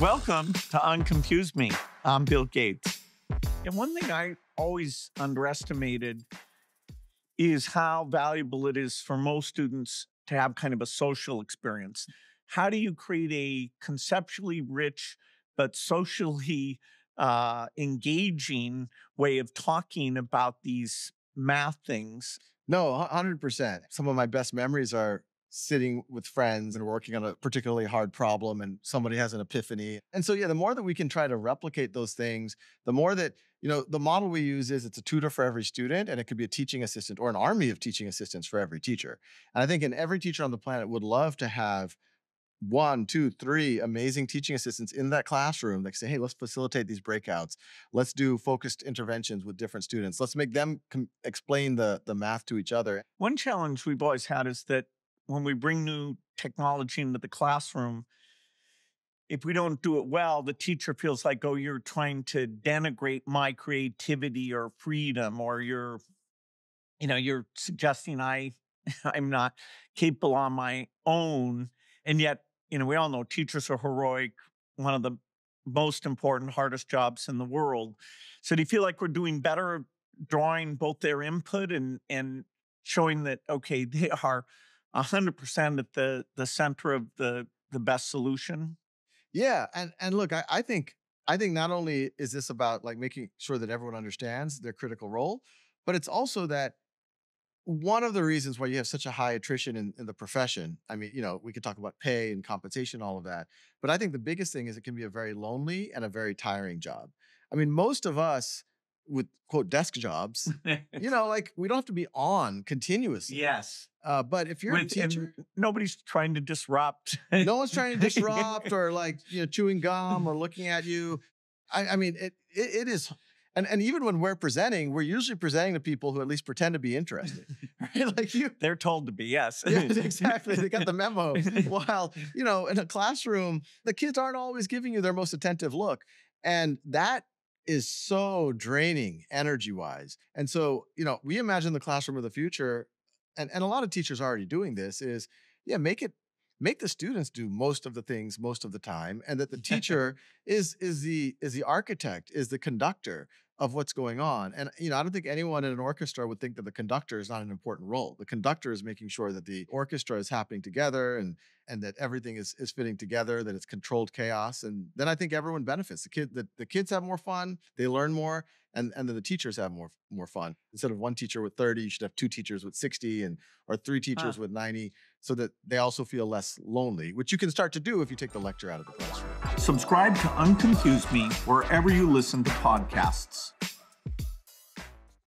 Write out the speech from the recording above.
Welcome to Unconfuse Me. I'm Bill Gates. And one thing I always underestimated is how valuable it is for most students to have kind of a social experience. How do you create a conceptually rich but socially uh, engaging way of talking about these math things? No, 100%. Some of my best memories are sitting with friends and working on a particularly hard problem and somebody has an epiphany. And so yeah, the more that we can try to replicate those things, the more that, you know, the model we use is it's a tutor for every student and it could be a teaching assistant or an army of teaching assistants for every teacher. And I think in every teacher on the planet would love to have one, two, three amazing teaching assistants in that classroom that say, hey, let's facilitate these breakouts. Let's do focused interventions with different students. Let's make them explain the, the math to each other. One challenge we've always had is that when we bring new technology into the classroom, if we don't do it well, the teacher feels like, oh, you're trying to denigrate my creativity or freedom, or you're, you know, you're suggesting I I'm not capable on my own. And yet, you know, we all know teachers are heroic, one of the most important, hardest jobs in the world. So do you feel like we're doing better drawing both their input and and showing that okay, they are 100% at the the center of the the best solution? Yeah and and look I, I think i think not only is this about like making sure that everyone understands their critical role but it's also that one of the reasons why you have such a high attrition in, in the profession i mean you know we could talk about pay and compensation all of that but i think the biggest thing is it can be a very lonely and a very tiring job. I mean most of us with quote desk jobs, you know, like we don't have to be on continuously. Yes. Uh, but if you're with, a teacher, nobody's trying to disrupt. no one's trying to disrupt or like you know chewing gum or looking at you. I, I mean, it, it it is. And, and even when we're presenting, we're usually presenting to people who at least pretend to be interested, right? Like you, they're told to be. Yes, yeah, exactly. They got the memo. While you know, in a classroom, the kids aren't always giving you their most attentive look, and that is so draining energy wise. And so, you know, we imagine the classroom of the future, and, and a lot of teachers are already doing this, is yeah, make it make the students do most of the things most of the time and that the teacher is is the is the architect is the conductor of what's going on. And you know, I don't think anyone in an orchestra would think that the conductor is not an important role. The conductor is making sure that the orchestra is happening together and and that everything is is fitting together, that it's controlled chaos. And then I think everyone benefits. The kid the, the kids have more fun, they learn more, and and then the teachers have more more fun. Instead of one teacher with 30, you should have two teachers with 60 and or three teachers huh. with 90 so that they also feel less lonely, which you can start to do if you take the lecture out of the classroom. Subscribe to Unconfuse Me wherever you listen to podcasts.